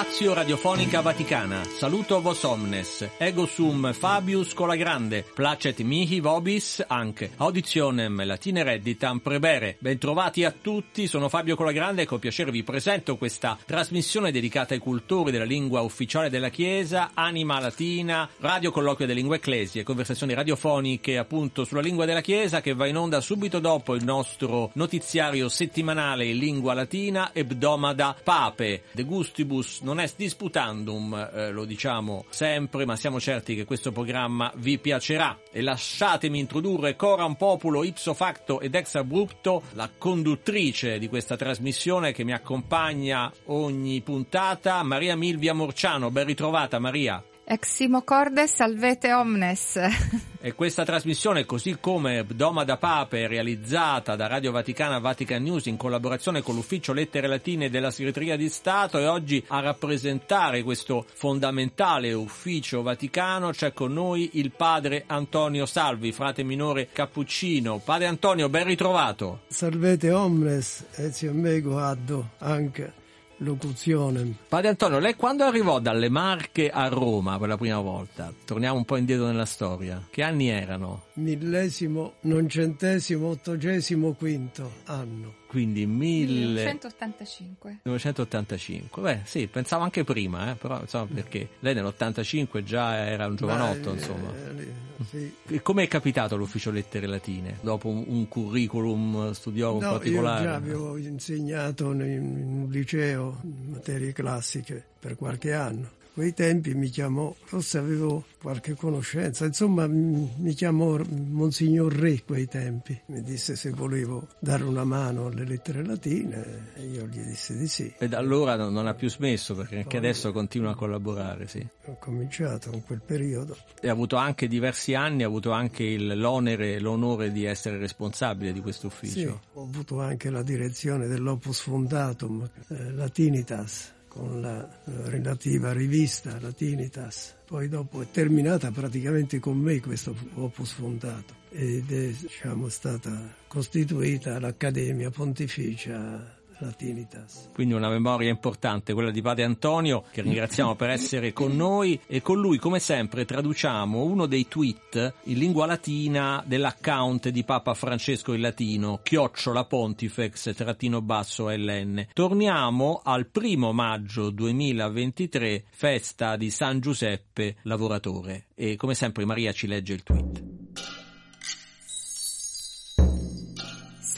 Stazio Radiofonica Vaticana, saluto vos omnes, ego sum Fabius Colagrande, placet mihi vobis anche, auditionem latine redditam prebere. Bentrovati a tutti, sono Fabio Colagrande e con piacere vi presento questa trasmissione dedicata ai cultori della lingua ufficiale della Chiesa, Anima Latina, Radio Colloquio delle Lingue Ecclesie, conversazioni radiofoniche appunto sulla lingua della Chiesa che va in onda subito dopo il nostro notiziario settimanale in lingua latina, Ebdomada Pape, De Gustibus non est disputandum, eh, lo diciamo sempre, ma siamo certi che questo programma vi piacerà. E lasciatemi introdurre coram populo ipso facto ed ex abrupto, la conduttrice di questa trasmissione che mi accompagna ogni puntata, Maria Milvia Morciano. Ben ritrovata Maria. Eximo corde salvete omnes. E questa trasmissione, così come Doma da Pape, è realizzata da Radio Vaticana Vatican News in collaborazione con l'Ufficio Lettere Latine della Segreteria di Stato e oggi a rappresentare questo fondamentale ufficio vaticano c'è con noi il padre Antonio Salvi, frate minore cappuccino. Padre Antonio, ben ritrovato. Salvete omnes, et io mego addo anche locuzione. Padre Antonio, lei quando arrivò dalle Marche a Roma per la prima volta? Torniamo un po' indietro nella storia. Che anni erano? Millesimo, noncentesimo, ottocesimo, quinto anno. Quindi 1000... 1985. 1985. Beh, sì, pensavo anche prima, eh, però insomma perché lei nell'85 già era un giovanotto, Beh, insomma. eh, sì. E Come è capitato all'ufficio lettere latine? Dopo un, un curriculum studioso No, io particolare? già avevo insegnato in, in un liceo materie classiche per qualche anno. Quei tempi mi chiamò, forse avevo qualche conoscenza, insomma mi chiamò Monsignor Re quei tempi. Mi disse se volevo dare una mano alle lettere latine e io gli dissi di sì. E da allora non, non ha più smesso perché anche adesso continua a collaborare, sì. Ho cominciato in quel periodo. E ha avuto anche diversi anni, ha avuto anche il- l'onere e l'onore di essere responsabile di questo Sì, ufficio. ho avuto anche la direzione dell'Opus Fundatum eh, Latinitas con la eh, relativa rivista Latinitas. Poi dopo è terminata praticamente con me questo Opus Fundatum ed è diciamo, stata costituita l'Accademia Pontificia Latinitas. Quindi una memoria importante, quella di Padre Antonio, che ringraziamo per essere con noi e con lui, come sempre, traduciamo uno dei tweet in lingua latina dell'account di Papa Francesco in latino, chiocciola pontifex trattino basso ln. Torniamo al primo maggio 2023, festa di San Giuseppe lavoratore. E come sempre Maria ci legge il tweet.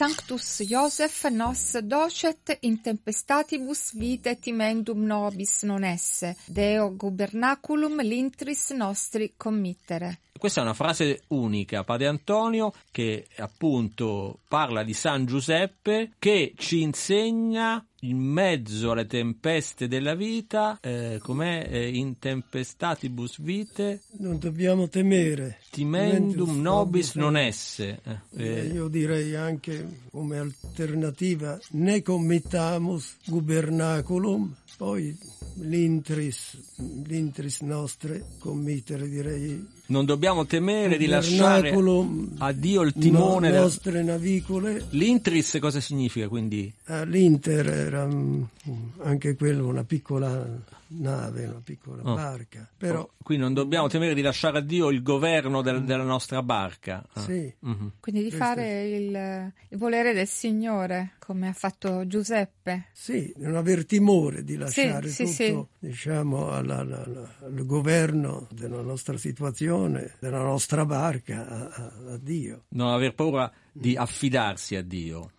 Sanctus Iosef nos docet in tempestatibus vite timendum nobis non esse, Deo gubernaculum lintris nostri committere. Questa è una frase unica, Padre Antonio, che appunto parla di San Giuseppe, che ci insegna in mezzo alle tempeste della vita, eh, com'è eh, in tempestatibus vite, Non dobbiamo temere. timendum nobis non esse. Eh, Eh, eh, Io direi anche come alternativa ne committamus gubernaculum, poi l'intris, l'intris nostre committere direi non dobbiamo temere di lasciare a Dio il timone. no- del- nostre navicole. L'intris cosa significa quindi? Ah, L'Inter era mm, anche quello una piccola nave, una piccola Oh. barca, però Qui non dobbiamo temere di lasciare a Dio il governo del- della nostra barca. Ah. sì, Mhm. Quindi di Questo fare il, il volere del Signore, come ha fatto Giuseppe. Sì, non aver timore di lasciare sì, tutto sì. Diciamo, alla- alla- alla- al governo della nostra situazione, della nostra barca a- a Dio. Non aver paura di affidarsi a Dio.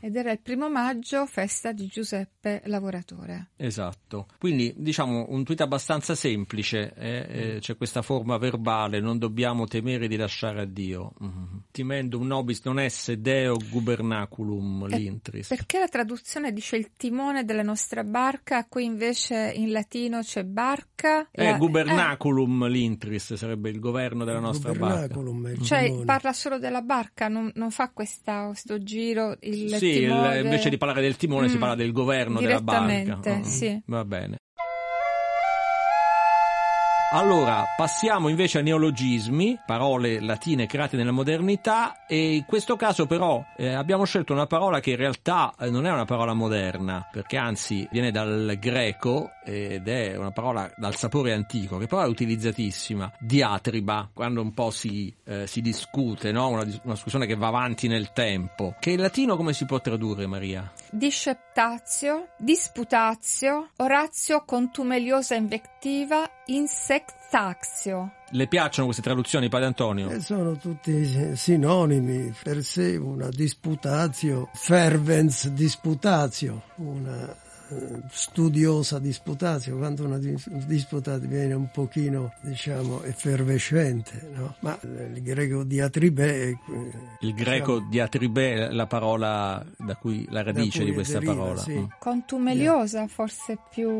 Ed era il primo maggio, festa di Giuseppe lavoratore. Esatto. Quindi diciamo un tweet abbastanza semplice, eh, eh, c'è questa forma verbale, non dobbiamo temere di lasciare a Dio. Mhm. Timendum nobis non esse deo gubernaculum Eh, lintris. Perché la traduzione dice il timone della nostra barca, qui invece in latino c'è barca. Eh, La- gubernaculum lintris sarebbe il governo della nostra barca. Eh, cioè parla solo della barca, non, non fa questa, questo giro il sì, il- timone. invece di parlare del timone si Mm, parla del governo della direttamente, Mm, sì. Va bene. Allora, passiamo invece ai neologismi, parole latine create nella modernità e in questo caso però eh, abbiamo scelto una parola che in realtà eh, non è una parola moderna, perché anzi viene dal greco ed è una parola dal sapore antico, che però è utilizzatissima, diatriba, quando un po' si, eh, si discute, no? una, una discussione che va avanti nel tempo. Che in latino come si può tradurre, Maria? Disceptatio, disputatio, orazio contumeliosa invectiva, insectaxio. Le piacciono queste traduzioni, Padre Antonio? Eh, sono tutti sinonimi per sé, una disputatio, fervens disputatio, una studiosa disputatio, quando una disputa diviene un pochino, diciamo, effervescente, no? Ma il greco diatribe... È, il greco diciamo, diatribe è la parola da cui la radice cui di questa deriva, parola. Sì. Mm. Contumeliosa yeah. forse più...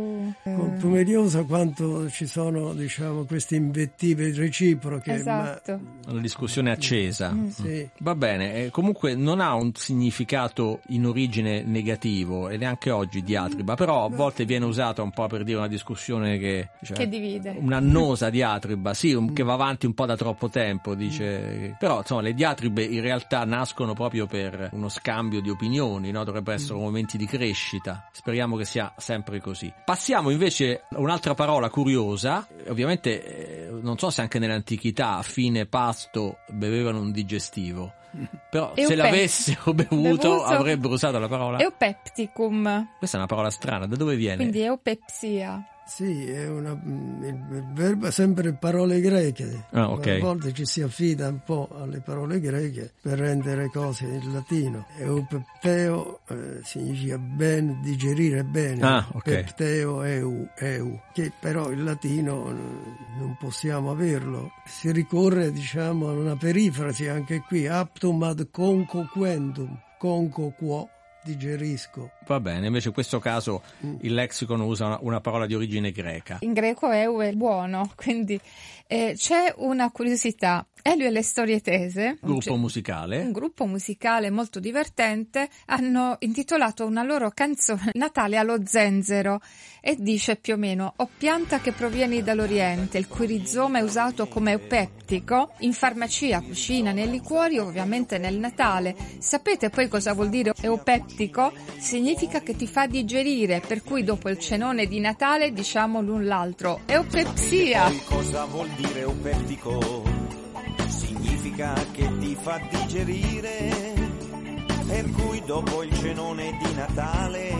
Eh... Contumeliosa quanto ci sono, diciamo, queste invettive reciproche. Esatto. Ma... Una discussione accesa. Mm. Sì. Va bene, eh, comunque non ha un significato in origine negativo e neanche oggi diatribe diatriba, però a volte viene usata un po' per dire una discussione che... Cioè, che divide. Un'annosa diatriba, sì, un, che va avanti un po' da troppo tempo, dice... Però insomma le diatribe in realtà nascono proprio per uno scambio di opinioni, no? Dovrebbero essere momenti di crescita. Speriamo che sia sempre così. Passiamo invece a un'altra parola curiosa, ovviamente eh, non so se anche nell'antichità a fine pasto bevevano un digestivo. Però se l'avessero bevuto, bevuto avrebbero usato la parola Eupepticum. Questa è una parola strana, da dove viene? Quindi eupepsia. Sì, è una, mm, il, verbo è sempre parole greche. Ah, okay. A volte ci si affida un po' alle parole greche per rendere cose in latino. Eupepteo eh, significa ben, digerire bene. Ah, okay. Pepteo eu, eu, che però in latino non possiamo averlo. Si ricorre, diciamo, a una perifrasi anche qui, aptum ad concoquendum, conco quo digerisco. Va bene, invece in questo caso mm. il lexicon usa una, una, parola di origine greca. In greco eu è buono, quindi eh, c'è una curiosità. Elio e le storie tese, gruppo cioè, musicale. un gruppo musicale molto divertente, hanno intitolato una loro canzone Natale allo zenzero e dice più o meno o pianta che provieni dall'Oriente, il cui rizoma è usato come eupeptico in farmacia, cucina, nei liquori, ovviamente nel Natale. Sapete poi cosa vuol dire eupeptico? Significa che ti fa digerire, per cui dopo il cenone di Natale diciamo l'un l'altro. Eupepsia! Cosa vuol dire eupeptico? significa che ti fa digerire, per cui dopo il cenone di Natale,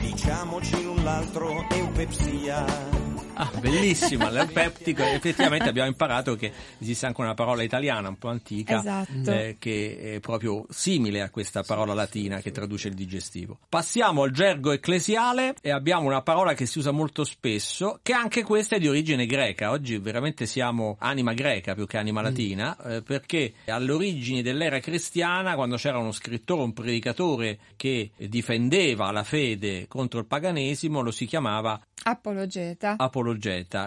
diciamoci l'un l'altro eupepsia. Ah, bellissima, l'eupeptico. Effettivamente abbiamo imparato che esiste anche una parola italiana un po' antica esatto. eh, che è proprio simile a questa parola latina che traduce il digestivo. Passiamo al gergo ecclesiale e abbiamo una parola che si usa molto spesso, che anche questa è di origine greca. Oggi veramente siamo anima greca più che anima latina, eh, perché alle origini dell'era cristiana, quando c'era uno scrittore, un predicatore che difendeva la fede contro il paganesimo, lo si chiamava Apologeta. Apologeta,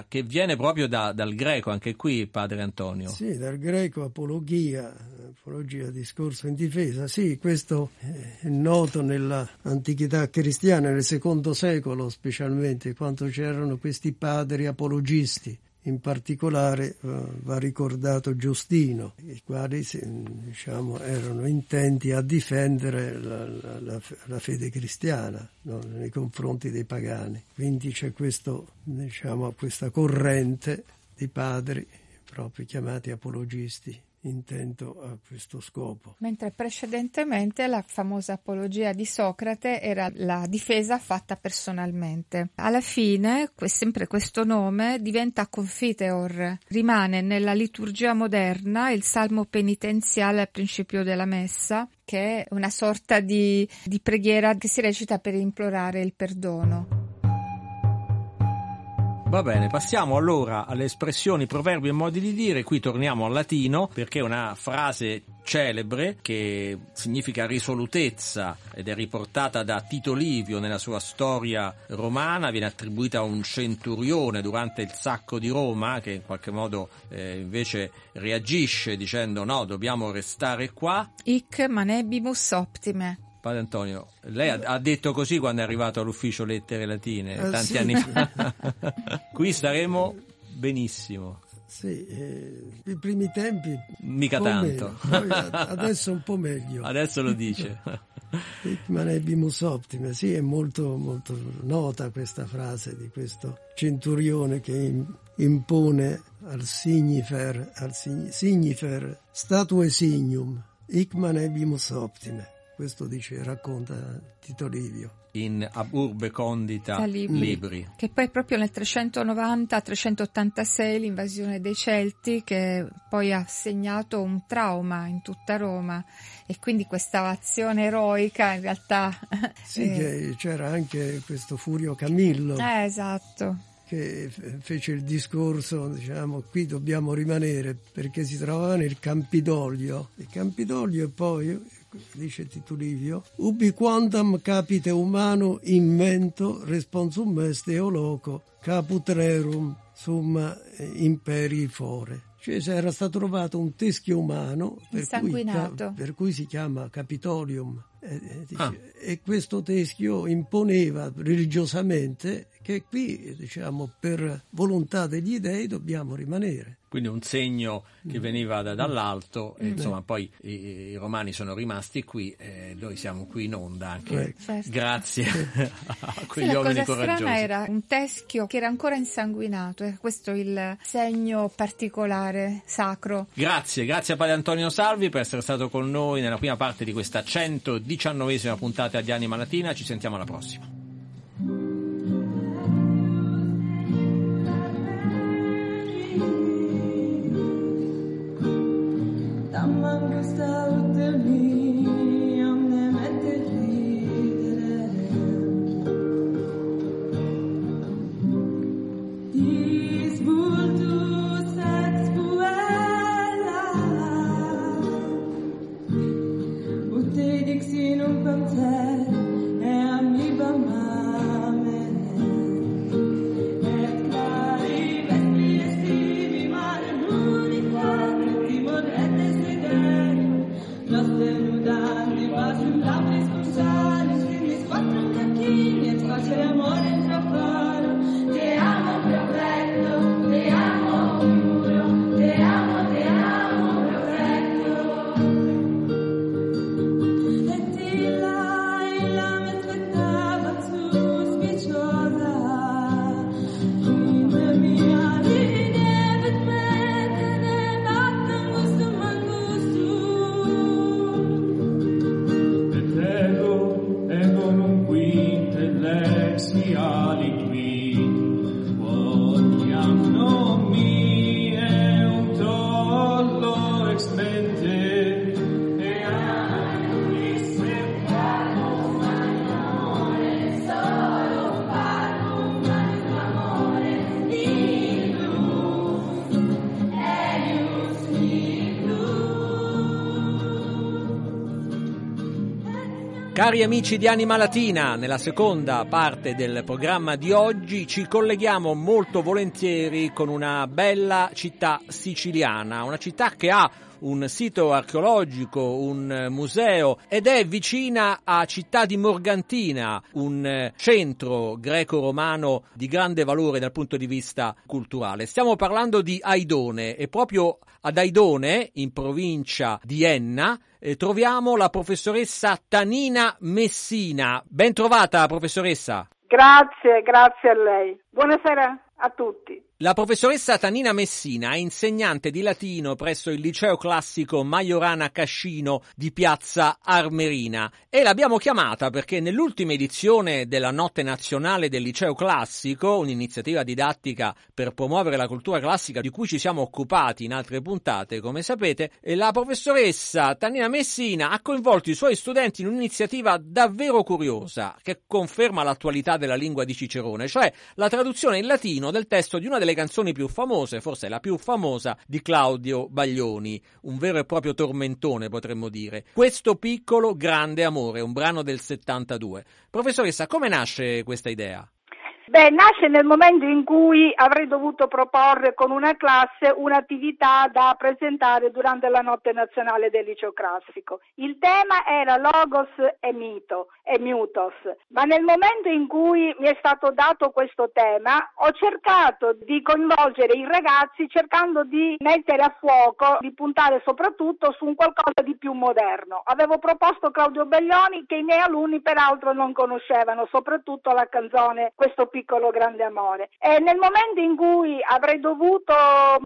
che viene proprio da, dal greco, anche qui, padre Antonio. Sì, dal greco apologia, apologia, discorso in difesa. Sì, questo è noto nell'antichità cristiana, nel secondo secolo specialmente, quando c'erano questi padri apologisti in particolare uh, va ricordato Giustino, i quali diciamo, erano intenti a difendere la, la, la fede cristiana no, nei confronti dei pagani. Quindi c'è questo, diciamo, questa corrente di padri proprio chiamati apologisti intento a questo scopo. Mentre precedentemente la famosa apologia di Socrate era la difesa fatta personalmente. Alla fine, sempre questo nome diventa confiteor, rimane nella liturgia moderna il salmo penitenziale al principio della messa, che è una sorta di, di preghiera che si recita per implorare il perdono. Va bene, passiamo allora alle espressioni, proverbi e modi di dire. Qui torniamo al latino perché è una frase celebre che significa risolutezza ed è riportata da Tito Livio nella sua storia romana, viene attribuita a un centurione durante il sacco di Roma che in qualche modo eh, invece reagisce dicendo no, dobbiamo restare qua. Ic manebimus optime. Padre Antonio, lei ha, detto così quando è arrivato all'ufficio lettere latine, eh, tanti sì. anni fa. Qui staremo benissimo. Sì, eh, i primi tempi mica tanto. adesso un po' meglio. Adesso lo dice. Hickman ebimus optime, sì, è molto, molto nota questa frase di questo centurione che impone al signifer, al signifer statue signum, Hickman ebimus optime. Questo dice, racconta Tito Livio in Ab Urbe Condita libri. libri. Che poi proprio nel 390-386 l'invasione dei Celti che poi ha segnato un trauma in tutta Roma e quindi questa azione eroica in realtà... Sì, eh, c'era anche questo Furio Camillo. Eh, esatto che fece il discorso, diciamo, qui dobbiamo rimanere perché si trovava nel Campidoglio. Il Campidoglio e poi dice Tito Livio, ubi quantam capite umano invento responsum est eo loco caputrerum summa imperi fore. Cioè era stato trovato un teschio umano per cui, per cui, si chiama Capitolium e, e, dice, ah. e questo teschio imponeva religiosamente che qui, diciamo, per volontà degli dei dobbiamo rimanere quindi un segno che mm. veniva da, dall'alto, e, mm. insomma poi i, i, romani sono rimasti qui e noi siamo qui in onda anche certo. grazie a quegli sì, uomini coraggiosi. La cosa era un teschio che era ancora insanguinato e questo è il segno particolare, sacro. Grazie, grazie a Padre Antonio Salvi per essere stato con noi nella prima parte di questa 119esima puntata di Anima Latina, ci sentiamo alla prossima. Cari amici di Anima Latina, nella seconda parte del programma di oggi ci colleghiamo molto volentieri con una bella città siciliana, una città che ha un sito archeologico, un museo ed è vicina a Città di Morgantina, un centro greco-romano di grande valore dal punto di vista culturale. Stiamo parlando di Aidone e proprio ad Aidone, in provincia di Enna, eh, troviamo la professoressa Tanina Messina. Ben trovata, professoressa. Grazie, grazie a lei. Buonasera a tutti. La professoressa Tanina Messina è insegnante di latino presso il liceo classico Majorana Cascino di piazza Armerina. E l'abbiamo chiamata perché nell'ultima edizione della Notte Nazionale del Liceo Classico, un'iniziativa didattica per promuovere la cultura classica di cui ci siamo occupati in altre puntate, come sapete, la professoressa Tanina Messina ha coinvolto i suoi studenti in un'iniziativa davvero curiosa che conferma l'attualità della lingua di Cicerone, cioè la traduzione in latino del testo di una delle canzoni più famose, forse la più famosa, di Claudio Baglioni, un vero e proprio tormentone potremmo dire. Questo piccolo grande amore, un brano del 72. Professoressa, come nasce questa idea? Beh, nasce nel momento in cui avrei dovuto proporre con una classe un'attività da presentare durante la notte nazionale del liceo classico. Il tema era logos e mito e mutos, ma nel momento in cui mi è stato dato questo tema ho cercato di coinvolgere i ragazzi cercando di mettere a fuoco, di puntare soprattutto su un qualcosa di più moderno. Avevo proposto Claudio Baglioni che i miei alunni peraltro non conoscevano, soprattutto la canzone Questo piccolo grande amore. E nel momento in cui avrei dovuto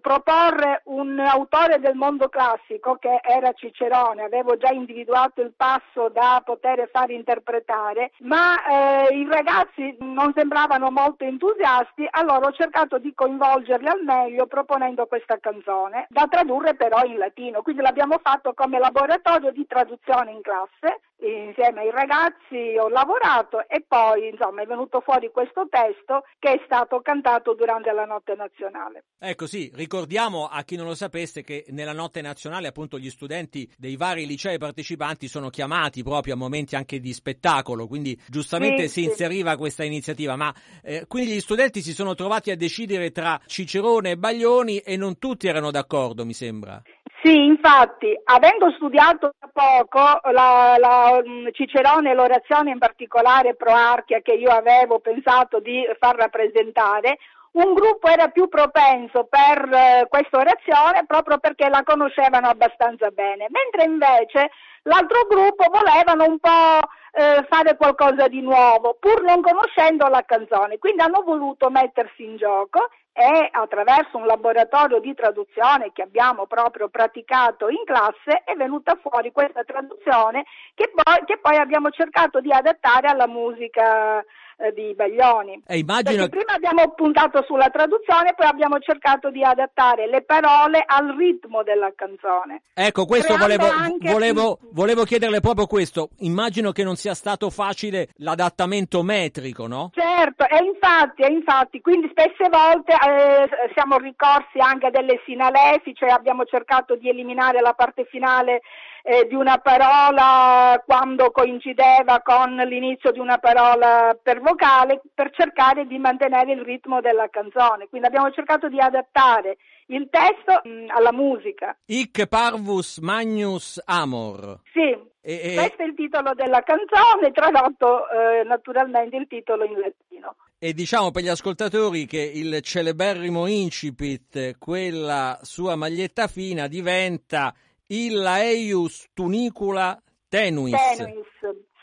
proporre un autore del mondo classico che era Cicerone, avevo già individuato il passo da poter far interpretare, ma eh, i ragazzi non sembravano molto entusiasti, allora ho cercato di coinvolgerli al meglio proponendo questa canzone, da tradurre però in latino. Quindi l'abbiamo fatto come laboratorio di traduzione in classe insieme ai ragazzi ho lavorato e poi insomma è venuto fuori questo testo che è stato cantato durante la notte nazionale. Ecco sì, ricordiamo a chi non lo sapesse che nella notte nazionale appunto gli studenti dei vari licei partecipanti sono chiamati proprio a momenti anche di spettacolo, quindi giustamente sì, si sì. inseriva questa iniziativa, ma eh, quindi gli studenti si sono trovati a decidere tra Cicerone e Baglioni e non tutti erano d'accordo mi sembra. Sì, infatti, avendo studiato da poco la, la, mm, Cicerone e l'orazione in particolare Proarchia che io avevo pensato di far rappresentare, un gruppo era più propenso per eh, questa orazione proprio perché la conoscevano abbastanza bene, mentre invece l'altro gruppo volevano un po' eh, fare qualcosa di nuovo, pur non conoscendo la canzone, quindi hanno voluto mettersi in gioco e attraverso un laboratorio di traduzione che abbiamo proprio praticato in classe è venuta fuori questa traduzione che poi, che poi abbiamo cercato di adattare alla musica eh, di Baglioni. E immagino... prima abbiamo puntato sulla traduzione, poi abbiamo cercato di adattare le parole al ritmo della canzone. Ecco, questo volevo, anche... volevo, volevo, chiederle proprio questo. Immagino che non sia stato facile l'adattamento metrico, no? Certo, e infatti, e infatti quindi spesse volte eh, siamo ricorsi anche a delle sinalefi, cioè abbiamo cercato di eliminare la parte finale eh, di una parola quando coincideva con l'inizio di una parola per vocale per cercare di mantenere il ritmo della canzone. Quindi abbiamo cercato di adattare il testo mh, mm, alla musica. Hic parvus magnus amor. Sì, e, e... questo è il titolo della canzone, tradotto eh, naturalmente il titolo in latino. E diciamo per gli ascoltatori che il celeberrimo incipit, quella sua maglietta fina, diventa Illa eius tunicula tenuis. Tenuis,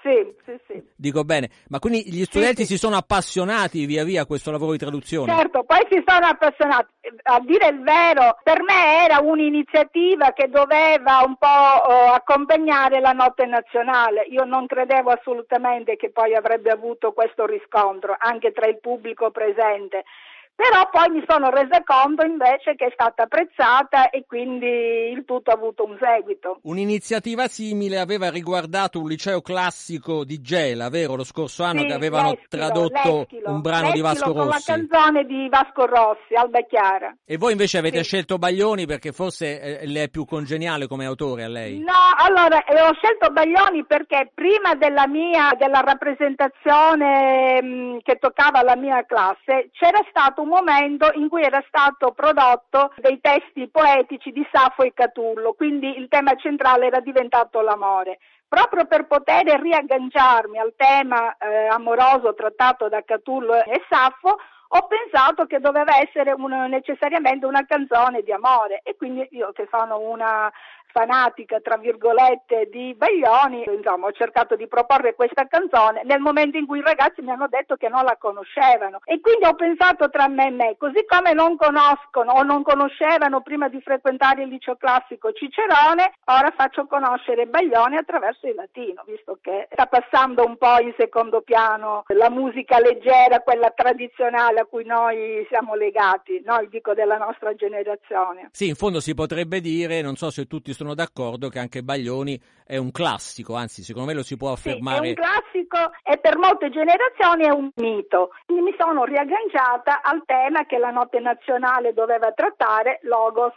sì, sì, sì. Dico bene, ma quindi gli studenti sì, si sono appassionati via via a questo lavoro di traduzione? Certo, poi si sono appassionati. A dire il vero, per me era un'iniziativa che doveva un po' oh, accompagnare la notte nazionale. Io non credevo assolutamente che poi avrebbe avuto questo riscontro anche tra il pubblico presente però poi mi sono resa conto invece che è stata apprezzata e quindi il tutto ha avuto un seguito. Un'iniziativa simile aveva riguardato un liceo classico di Gela, vero? Lo scorso anno sì, che avevano l'Eschilo, tradotto l'Eschilo, un brano di Vasco con Rossi. la canzone di Vasco Rossi, Alba Chiara. E voi invece avete sì. scelto Baglioni perché forse eh, le è più congeniale come autore a lei? No, allora eh, ho scelto Baglioni perché prima della mia della rappresentazione mh, mm, che toccava alla mia classe c'era stato un momento in cui era stato prodotto dei testi poetici di Saffo e Catullo, quindi il tema centrale era diventato l'amore. Proprio per poter riagganciarmi al tema eh, amoroso trattato da Catullo e Saffo, ho pensato che doveva essere un, necessariamente una canzone di amore e quindi io che sono una fanatica, tra virgolette, di Baglioni, insomma, ho cercato di proporre questa canzone nel momento in cui i ragazzi mi hanno detto che non la conoscevano. E quindi ho pensato tra me e me, così come non conoscono o non conoscevano prima di frequentare il liceo classico Cicerone, ora faccio conoscere Baglioni attraverso il latino, visto che sta passando un po' in secondo piano la musica leggera, quella tradizionale a cui noi siamo legati, noi dico della nostra generazione. Sì, in fondo si potrebbe dire, non so se tutti sono d'accordo che anche Baglioni è un classico, anzi secondo me lo si può affermare. Sì, è un classico e per molte generazioni è un mito. Quindi mi sono riagganciata al tema che la notte nazionale doveva trattare, Logos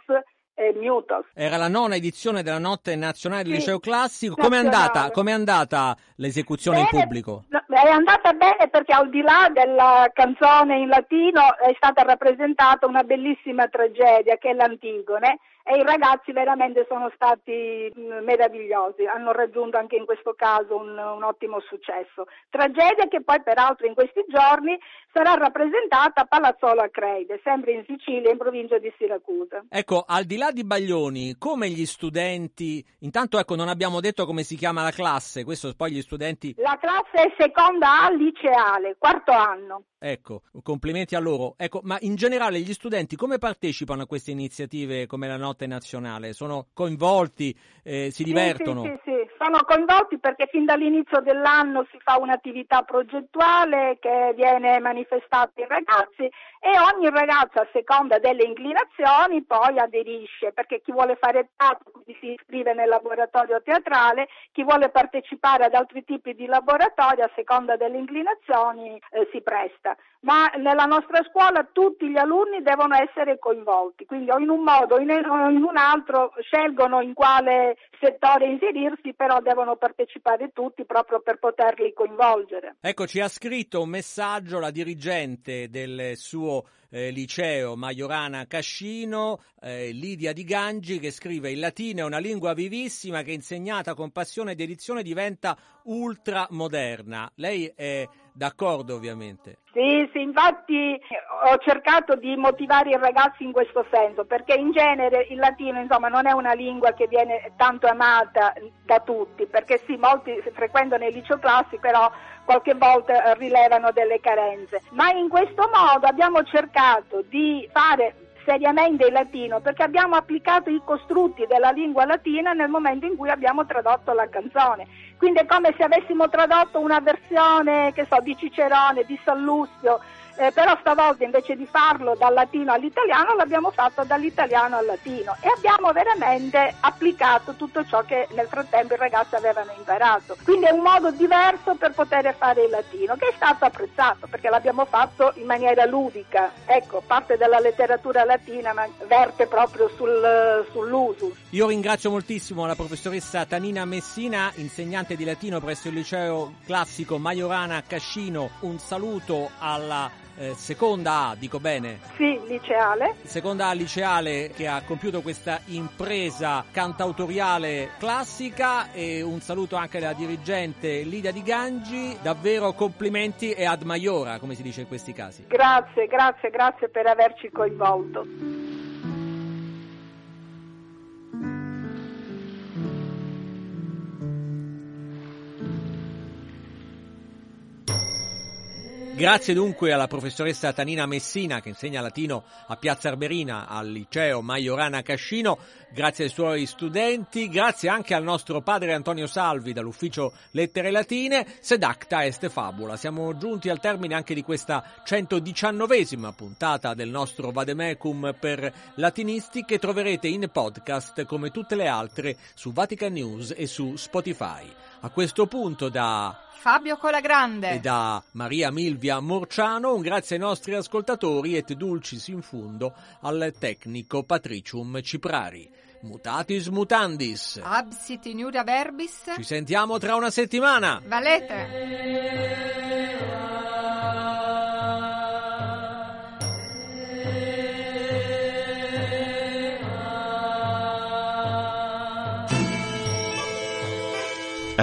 e Mutos. Era la nona edizione della Notte Nazionale del Sì, Liceo Classico. Com'è andata, com'è andata l'esecuzione in Bene, pubblico? no, È andata bene perché al di là della canzone in latino è stata rappresentata una bellissima tragedia che è l'Antigone e i ragazzi veramente sono stati mh, meravigliosi, hanno raggiunto anche in questo caso un, un ottimo successo. Tragedia che poi peraltro in questi giorni sarà rappresentata a Palazzolo Acreide, sempre in Sicilia, in provincia di Siracusa. Ecco, al di là di Baglioni, come gli studenti, intanto ecco non abbiamo detto come si chiama la classe, questo poi gli studenti, La classe è seconda A liceale, quarto anno. ecco, complimenti a loro. Ecco, ma in generale gli studenti come partecipano a queste iniziative come la Notte Nazionale? Sono coinvolti, eh, si divertono? Sì, sì, sì, sono coinvolti perché fin dall'inizio dell'anno si fa un'attività progettuale che viene manifestata ai ragazzi e ogni ragazzo a seconda delle inclinazioni poi aderisce perché chi vuole fare teatro si iscrive nel laboratorio teatrale, chi vuole partecipare ad altri tipi di laboratori a seconda delle inclinazioni eh, si presta. Ma nella nostra scuola tutti gli alunni devono essere coinvolti, quindi o in un modo o in, in un altro scelgono in quale settore inserirsi, però devono partecipare tutti proprio per poterli coinvolgere. Ecco, ci ha scritto un messaggio la dirigente del suo eh, liceo Majorana Cascino, eh, Lidia Di Gangi, che scrive il latino è una lingua vivissima che insegnata con passione ed edizione diventa ultramoderna. Lei è d'accordo ovviamente? Sì, sì, infatti ho cercato di motivare i ragazzi in questo senso, perché in genere il latino insomma, non è una lingua che viene tanto amata da tutti, perché sì, molti frequentano il liceo classico, però qualche volta rilevano delle carenze. Ma in questo modo abbiamo cercato di fare seriamente il latino perché abbiamo applicato i costrutti della lingua latina nel momento in cui abbiamo tradotto la canzone. Quindi è come se avessimo tradotto una versione, che so, di Cicerone, di Sallustio, eh, però stavolta invece di farlo dal latino all'italiano l'abbiamo fatto dall'italiano al latino e abbiamo veramente applicato tutto ciò che nel frattempo i ragazzi avevano imparato. Quindi è un modo diverso per poter fare il latino che è stato apprezzato perché l'abbiamo fatto in maniera ludica. Ecco, parte della letteratura latina ma verte proprio sul, sull'usus. Io ringrazio moltissimo la professoressa Tanina Messina, insegnante di latino presso il liceo classico Majorana Cascino. Un saluto alla eh, seconda A, dico bene? Sì, liceale. Seconda A liceale che ha compiuto questa impresa cantautoriale classica e un saluto anche alla dirigente Lidia Di Gangi. Davvero complimenti e ad maiora, come si dice in questi casi. Grazie, grazie, grazie per averci coinvolto. Grazie dunque alla professoressa Tanina Messina che insegna latino a Piazza Arberina al liceo Majorana Cascino, grazie ai suoi studenti, grazie anche al nostro padre Antonio Salvi dall'ufficio Lettere Latine, sed acta est fabula. Siamo giunti al termine anche di questa 119esima puntata del nostro Vademecum per latinisti che troverete in podcast come tutte le altre su Vatican News e su Spotify. A questo punto da Fabio Colagrande e da Maria Milvia Morciano un grazie ai nostri ascoltatori et dulcis in fundo al tecnico Patricium Ciprari. Mutatis mutandis. Absit in verbis Ci sentiamo tra una settimana. Valete